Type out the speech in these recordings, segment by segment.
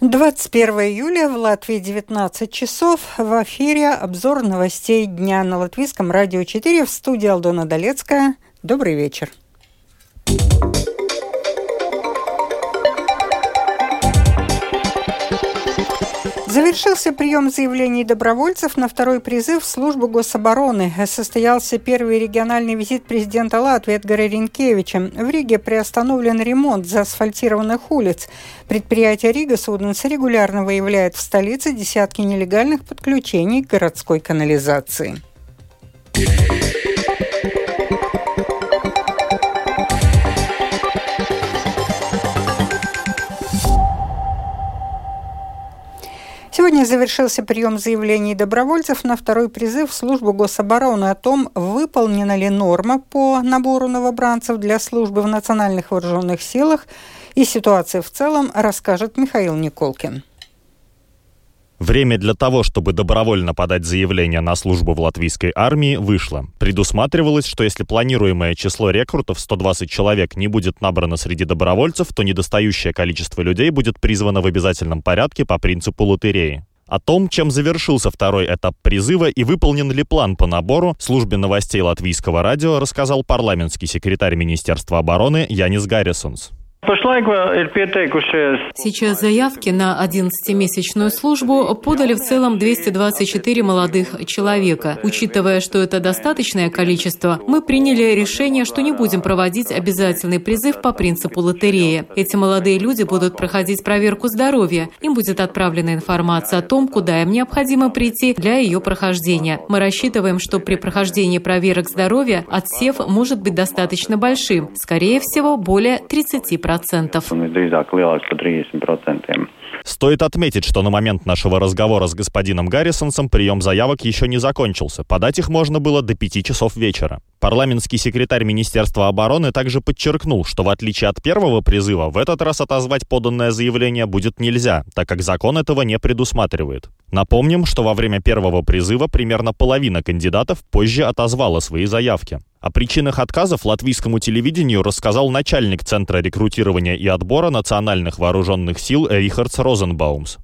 21 июля в Латвии 19 часов. В эфире обзор новостей дня на Латвийском радио 4 в студии Алдона Долецкая. Добрый вечер. Завершился прием заявлений добровольцев на второй призыв в службу гособороны. Состоялся первый региональный визит президента Латвии Эдгара Ринкевича. В Риге приостановлен ремонт заасфальтированных улиц. Предприятие Рига Суденс регулярно выявляет в столице десятки нелегальных подключений к городской канализации. Сегодня завершился прием заявлений добровольцев на второй призыв в службу гособороны о том, выполнена ли норма по набору новобранцев для службы в национальных вооруженных силах и ситуация в целом, расскажет Михаил Николкин. Время для того, чтобы добровольно подать заявление на службу в латвийской армии, вышло. Предусматривалось, что если планируемое число рекрутов 120 человек не будет набрано среди добровольцев, то недостающее количество людей будет призвано в обязательном порядке по принципу лотереи. О том, чем завершился второй этап призыва и выполнен ли план по набору, службе новостей латвийского радио рассказал парламентский секретарь Министерства обороны Янис Гаррисонс. Сейчас заявки на 11-месячную службу подали в целом 224 молодых человека. Учитывая, что это достаточное количество, мы приняли решение, что не будем проводить обязательный призыв по принципу лотереи. Эти молодые люди будут проходить проверку здоровья. Им будет отправлена информация о том, куда им необходимо прийти для ее прохождения. Мы рассчитываем, что при прохождении проверок здоровья отсев может быть достаточно большим, скорее всего, более 30% процентов. Стоит отметить, что на момент нашего разговора с господином Гаррисонсом прием заявок еще не закончился. Подать их можно было до 5 часов вечера. Парламентский секретарь Министерства обороны также подчеркнул, что в отличие от первого призыва, в этот раз отозвать поданное заявление будет нельзя, так как закон этого не предусматривает. Напомним, что во время первого призыва примерно половина кандидатов позже отозвала свои заявки. О причинах отказов латвийскому телевидению рассказал начальник Центра рекрутирования и отбора национальных вооруженных сил Рихардс Розенбаумс.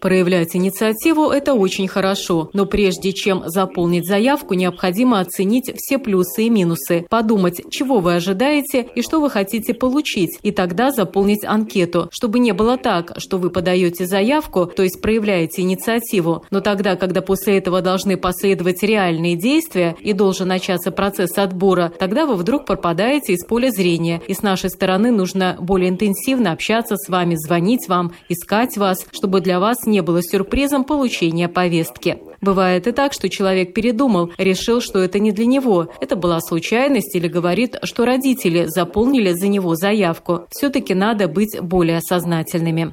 Проявлять инициативу – это очень хорошо, но прежде чем заполнить заявку, необходимо оценить все плюсы и минусы, подумать, чего вы ожидаете и что вы хотите получить, и тогда заполнить анкету, чтобы не было так, что вы подаете заявку, то есть проявляете инициативу, но тогда, когда после этого должны последовать реальные действия и должен начаться процесс отбора, тогда вы вдруг пропадаете из поля зрения, и с нашей стороны нужно более интенсивно общаться с вами, звонить звонить вам, искать вас, чтобы для вас не было сюрпризом получения повестки. Бывает и так, что человек передумал, решил, что это не для него. Это была случайность или говорит, что родители заполнили за него заявку. Все-таки надо быть более сознательными.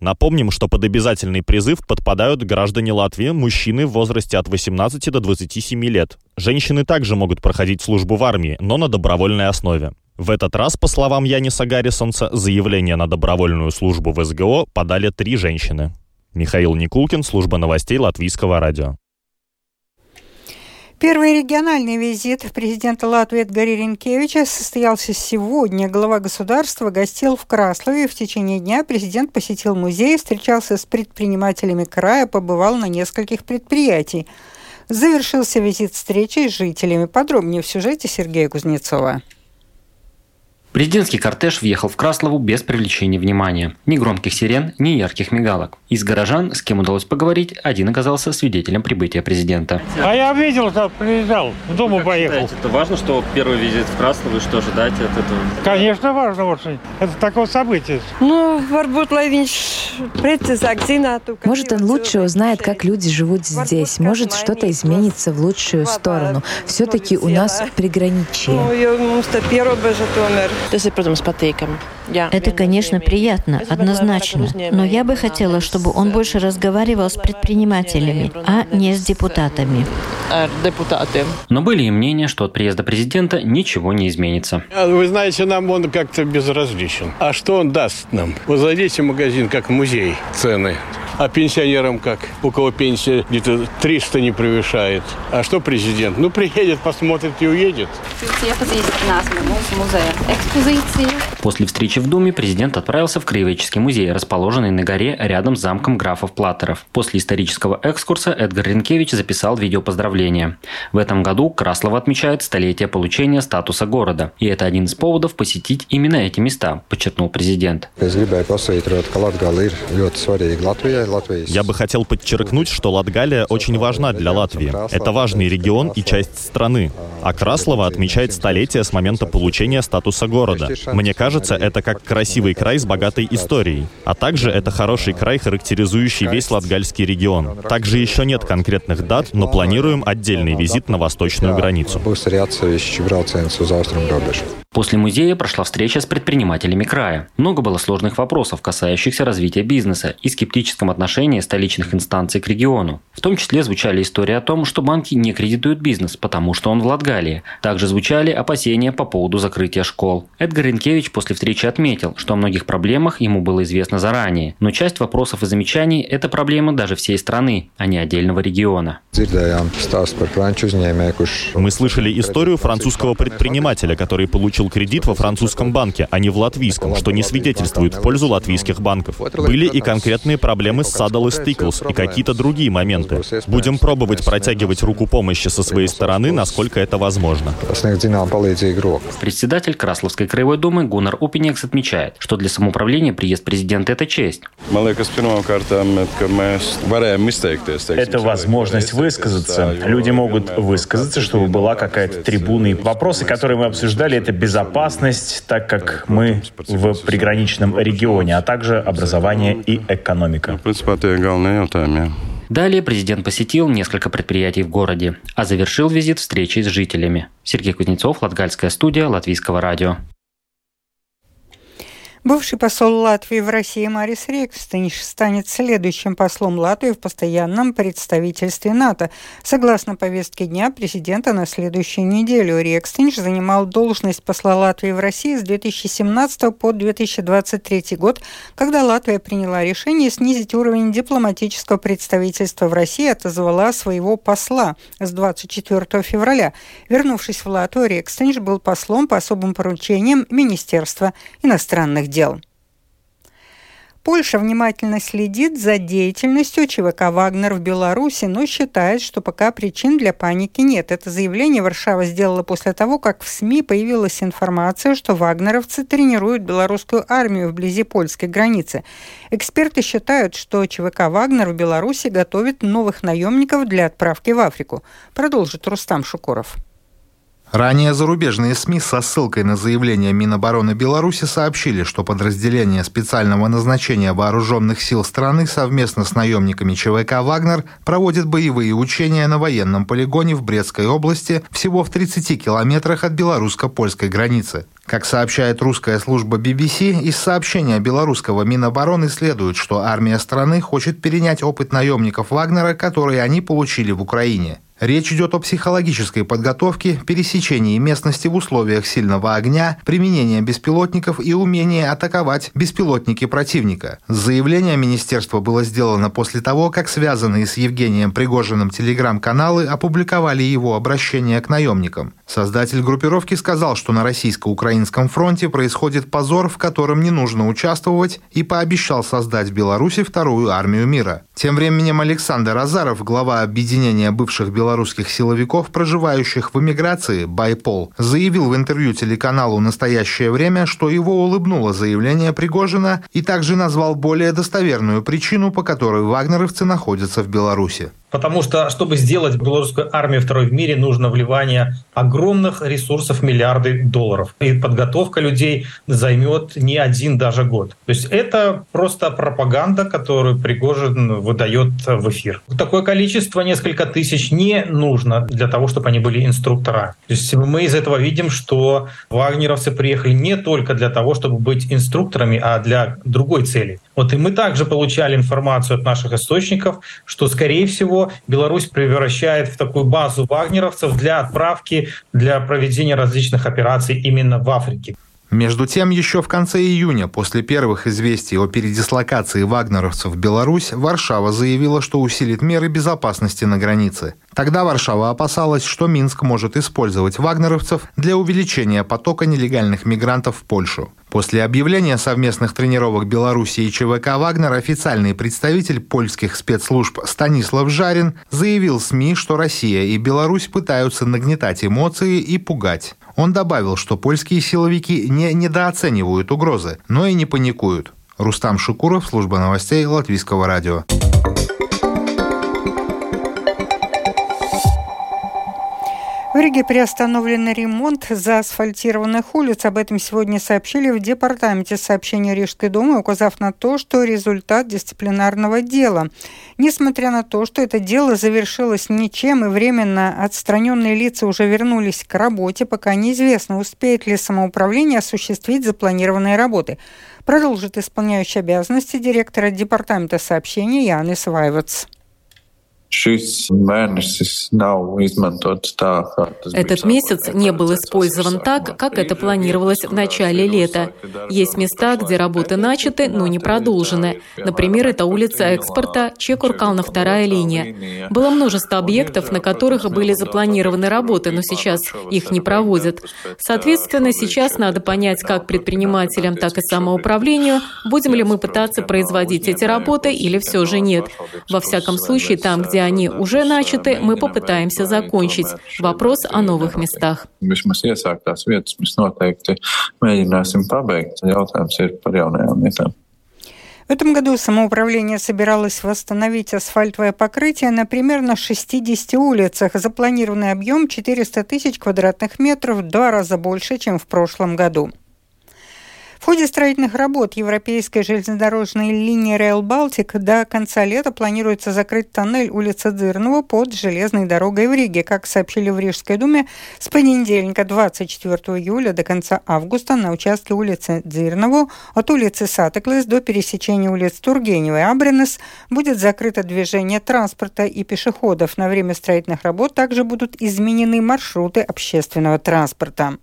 Напомним, что под обязательный призыв подпадают граждане Латвии, мужчины в возрасте от 18 до 27 лет. Женщины также могут проходить службу в армии, но на добровольной основе. В этот раз, по словам Яниса Гаррисонса, заявление на добровольную службу в СГО подали три женщины. Михаил Никулкин, служба новостей Латвийского радио. Первый региональный визит президента Латвии Эдгари Ренкевича состоялся сегодня. Глава государства гостил в Краслове. В течение дня президент посетил музей, встречался с предпринимателями края, побывал на нескольких предприятиях. Завершился визит встречей с жителями. Подробнее в сюжете Сергея Кузнецова. Президентский кортеж въехал в Краслову без привлечения внимания. Ни громких сирен, ни ярких мигалок. Из горожан, с кем удалось поговорить, один оказался свидетелем прибытия президента. А я видел, что приезжал, в Думу поехал. Это важно, что первый визит в Краслову, и что ожидать от этого? Конечно, важно очень. Это такое событие. Ну, Может, он лучше узнает, как люди живут здесь. Может, что-то изменится в лучшую сторону. Все-таки у нас приграничие. Tas ir, protams, patīkami. Это, конечно, приятно, однозначно. Но я бы хотела, чтобы он больше разговаривал с предпринимателями, а не с депутатами. Но были и мнения, что от приезда президента ничего не изменится. Вы знаете, нам он как-то безразличен. А что он даст нам? Вы зайдите в магазин, как в музей, цены А пенсионерам как? У кого пенсия где-то 300 не превышает. А что президент? Ну, приедет, посмотрит и уедет. После встречи в Думе президент отправился в Краеведческий музей, расположенный на горе рядом с замком графов Платтеров. После исторического экскурса Эдгар Ренкевич записал видео поздравления. В этом году Краслова отмечает столетие получения статуса города. И это один из поводов посетить именно эти места, подчеркнул президент. Я бы хотел подчеркнуть, что Латгалия очень важна для Латвии. Это важный регион и часть страны. А Краслова отмечает столетие с момента получения статуса города. Мне кажется, это как красивый край с богатой историей. А также это хороший край, характеризующий весь Латгальский регион. Также еще нет конкретных дат, но планируем отдельный визит на восточную границу. После музея прошла встреча с предпринимателями края. Много было сложных вопросов, касающихся развития бизнеса и скептическом отношении столичных инстанций к региону. В том числе звучали истории о том, что банки не кредитуют бизнес, потому что он в Латгалии. Также звучали опасения по поводу закрытия школ. Эдгар Ренкевич после встречи отметил, что о многих проблемах ему было известно заранее. Но часть вопросов и замечаний – это проблемы даже всей страны, а не отдельного региона. Мы слышали историю французского предпринимателя, который получил кредит во французском банке, а не в латвийском, что не свидетельствует в пользу латвийских банков. Были и конкретные проблемы с Saddle Stickles и какие-то другие моменты. Будем пробовать протягивать руку помощи со своей стороны, насколько это возможно. Председатель Красловской краевой думы Гуннар Упинекс отмечает, что для самоуправления приезд президента – это честь. Это возможность высказаться. Люди могут высказаться, чтобы была какая-то трибуна. И вопросы, которые мы обсуждали, это без безопасность, так как мы в приграничном регионе, а также образование и экономика. Далее президент посетил несколько предприятий в городе, а завершил визит встречей с жителями. Сергей Кузнецов, Латгальская студия, Латвийского радио. Бывший посол Латвии в России Марис Рекстенш станет следующим послом Латвии в постоянном представительстве НАТО. Согласно повестке дня президента на следующую неделю, Рекстенш занимал должность посла Латвии в России с 2017 по 2023 год, когда Латвия приняла решение снизить уровень дипломатического представительства в России отозвала своего посла с 24 февраля. Вернувшись в Латвию, Рекстенш был послом по особым поручениям Министерства иностранных дел дел. Польша внимательно следит за деятельностью ЧВК «Вагнер» в Беларуси, но считает, что пока причин для паники нет. Это заявление Варшава сделала после того, как в СМИ появилась информация, что вагнеровцы тренируют белорусскую армию вблизи польской границы. Эксперты считают, что ЧВК «Вагнер» в Беларуси готовит новых наемников для отправки в Африку. Продолжит Рустам Шукуров. Ранее зарубежные СМИ со ссылкой на заявление Минобороны Беларуси сообщили, что подразделение специального назначения вооруженных сил страны совместно с наемниками ЧВК «Вагнер» проводит боевые учения на военном полигоне в Брестской области всего в 30 километрах от белорусско-польской границы. Как сообщает русская служба BBC, из сообщения белорусского Минобороны следует, что армия страны хочет перенять опыт наемников Вагнера, которые они получили в Украине. Речь идет о психологической подготовке, пересечении местности в условиях сильного огня, применении беспилотников и умении атаковать беспилотники противника. Заявление министерства было сделано после того, как связанные с Евгением Пригожиным телеграм-каналы опубликовали его обращение к наемникам. Создатель группировки сказал, что на российско-украинском фронте происходит позор, в котором не нужно участвовать, и пообещал создать в Беларуси вторую армию мира. Тем временем Александр Азаров, глава объединения бывших белорусских силовиков, проживающих в эмиграции, Байпол, заявил в интервью телеканалу «Настоящее время», что его улыбнуло заявление Пригожина и также назвал более достоверную причину, по которой вагнеровцы находятся в Беларуси. Потому что, чтобы сделать белорусскую армию второй в мире, нужно вливание огромных ресурсов, миллиарды долларов. И подготовка людей займет не один даже год. То есть это просто пропаганда, которую Пригожин выдает в эфир. Такое количество, несколько тысяч, не нужно для того, чтобы они были инструкторами. То есть мы из этого видим, что вагнеровцы приехали не только для того, чтобы быть инструкторами, а для другой цели. Вот и мы также получали информацию от наших источников, что, скорее всего, Беларусь превращает в такую базу вагнеровцев для отправки, для проведения различных операций именно в Африке. Между тем, еще в конце июня, после первых известий о передислокации вагнеровцев в Беларусь, Варшава заявила, что усилит меры безопасности на границе. Тогда Варшава опасалась, что Минск может использовать вагнеровцев для увеличения потока нелегальных мигрантов в Польшу. После объявления совместных тренировок Беларуси и ЧВК «Вагнер» официальный представитель польских спецслужб Станислав Жарин заявил СМИ, что Россия и Беларусь пытаются нагнетать эмоции и пугать. Он добавил, что польские силовики не недооценивают угрозы, но и не паникуют. Рустам Шукуров, служба новостей Латвийского радио. В Риге приостановлен ремонт заасфальтированных улиц. Об этом сегодня сообщили в Департаменте сообщения Рижской думы, указав на то, что результат дисциплинарного дела. Несмотря на то, что это дело завершилось ничем и временно отстраненные лица уже вернулись к работе, пока неизвестно, успеет ли самоуправление осуществить запланированные работы. Продолжит исполняющий обязанности директора Департамента сообщения Янис Вайватс. Этот месяц не был использован так, как это планировалось в начале лета. Есть места, где работы начаты, но не продолжены. Например, это улица экспорта, Чекуркална вторая линия. Было множество объектов, на которых были запланированы работы, но сейчас их не проводят. Соответственно, сейчас надо понять, как предпринимателям, так и самоуправлению, будем ли мы пытаться производить эти работы или все же нет. Во всяком случае, там, где они уже начаты, мы попытаемся закончить. Вопрос о новых местах. В этом году самоуправление собиралось восстановить асфальтовое покрытие на примерно 60 улицах. Запланированный объем 400 тысяч квадратных метров, в два раза больше, чем в прошлом году. В ходе строительных работ европейской железнодорожной линии Rail Baltic до конца лета планируется закрыть тоннель улицы Дырного под железной дорогой в Риге. Как сообщили в Рижской думе, с понедельника 24 июля до конца августа на участке улицы Дырного от улицы Сатеклес до пересечения улиц Тургенева и Абренес будет закрыто движение транспорта и пешеходов. На время строительных работ также будут изменены маршруты общественного транспорта.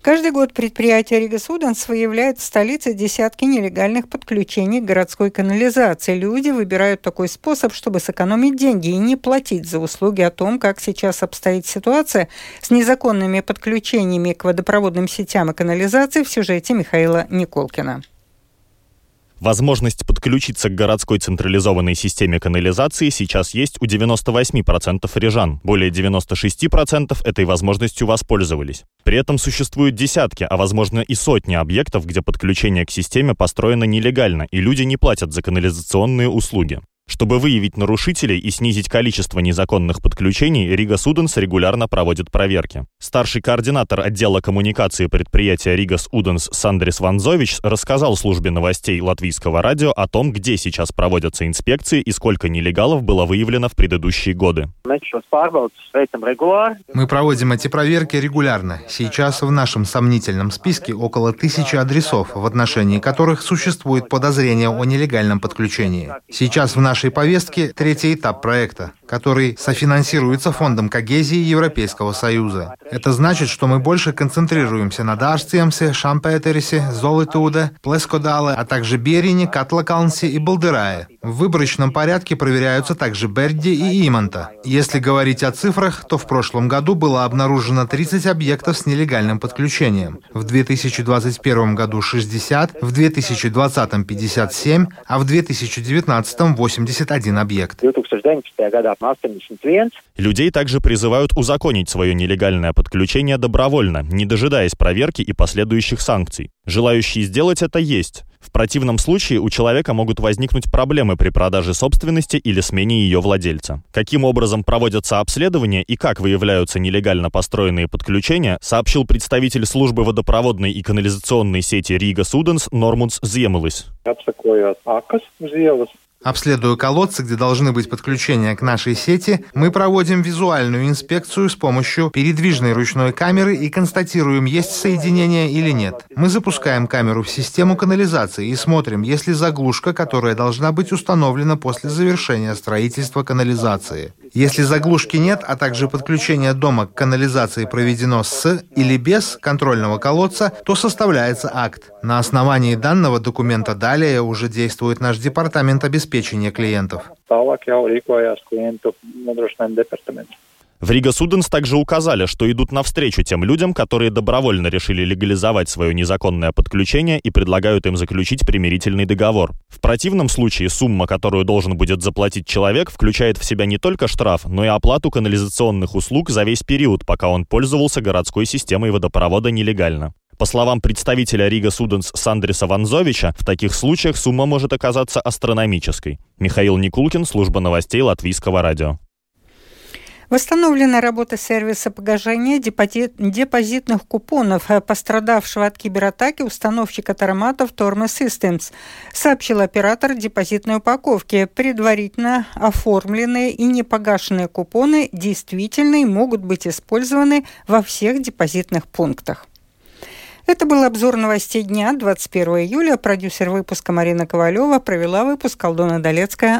Каждый год предприятие Рига Суданс выявляет в столице десятки нелегальных подключений к городской канализации. Люди выбирают такой способ, чтобы сэкономить деньги и не платить за услуги о том, как сейчас обстоит ситуация с незаконными подключениями к водопроводным сетям и канализации в сюжете Михаила Николкина. Возможность подключиться к городской централизованной системе канализации сейчас есть у 98% рижан. Более 96% этой возможностью воспользовались. При этом существуют десятки, а возможно и сотни объектов, где подключение к системе построено нелегально, и люди не платят за канализационные услуги. Чтобы выявить нарушителей и снизить количество незаконных подключений, Рига Суденс регулярно проводит проверки. Старший координатор отдела коммуникации предприятия Рига Суденс Сандрис Ванзович рассказал службе новостей латвийского радио о том, где сейчас проводятся инспекции и сколько нелегалов было выявлено в предыдущие годы. Мы проводим эти проверки регулярно. Сейчас в нашем сомнительном списке около тысячи адресов, в отношении которых существует подозрение о нелегальном подключении. Сейчас в нашем нашей повестке третий этап проекта, который софинансируется Фондом Когезии Европейского Союза. Это значит, что мы больше концентрируемся на Дарстиемсе, Шампетерисе, Золотуде, Плескодале, а также Берине, Катлакалнсе и Балдерае. В выборочном порядке проверяются также Берди и Иманта. Если говорить о цифрах, то в прошлом году было обнаружено 30 объектов с нелегальным подключением. В 2021 году 60, в 2020 57, а в 2019 80 71 объект. Людей также призывают узаконить свое нелегальное подключение добровольно, не дожидаясь проверки и последующих санкций. Желающие сделать это есть. В противном случае у человека могут возникнуть проблемы при продаже собственности или смене ее владельца. Каким образом проводятся обследования и как выявляются нелегально построенные подключения, сообщил представитель службы водопроводной и канализационной сети Рига Суденс Нормунс Землыс. Обследуя колодцы, где должны быть подключения к нашей сети, мы проводим визуальную инспекцию с помощью передвижной ручной камеры и констатируем, есть соединение или нет. Мы запускаем камеру в систему канализации и смотрим, есть ли заглушка, которая должна быть установлена после завершения строительства канализации. Если заглушки нет, а также подключение дома к канализации проведено с или без контрольного колодца, то составляется акт. На основании данного документа далее уже действует наш департамент обеспечения клиентов. В Рига Суденс также указали, что идут навстречу тем людям, которые добровольно решили легализовать свое незаконное подключение и предлагают им заключить примирительный договор. В противном случае сумма, которую должен будет заплатить человек, включает в себя не только штраф, но и оплату канализационных услуг за весь период, пока он пользовался городской системой водопровода нелегально. По словам представителя Рига Суденс Сандриса Ванзовича, в таких случаях сумма может оказаться астрономической. Михаил Никулкин, служба новостей Латвийского радио. Восстановлена работа сервиса погашения депозитных купонов э, пострадавшего от кибератаки установщика тароматов Torme Systems, сообщил оператор депозитной упаковки. Предварительно оформленные и непогашенные купоны действительно могут быть использованы во всех депозитных пунктах. Это был обзор новостей дня 21 июля. Продюсер выпуска Марина Ковалева провела выпуск Алдона Долецкая.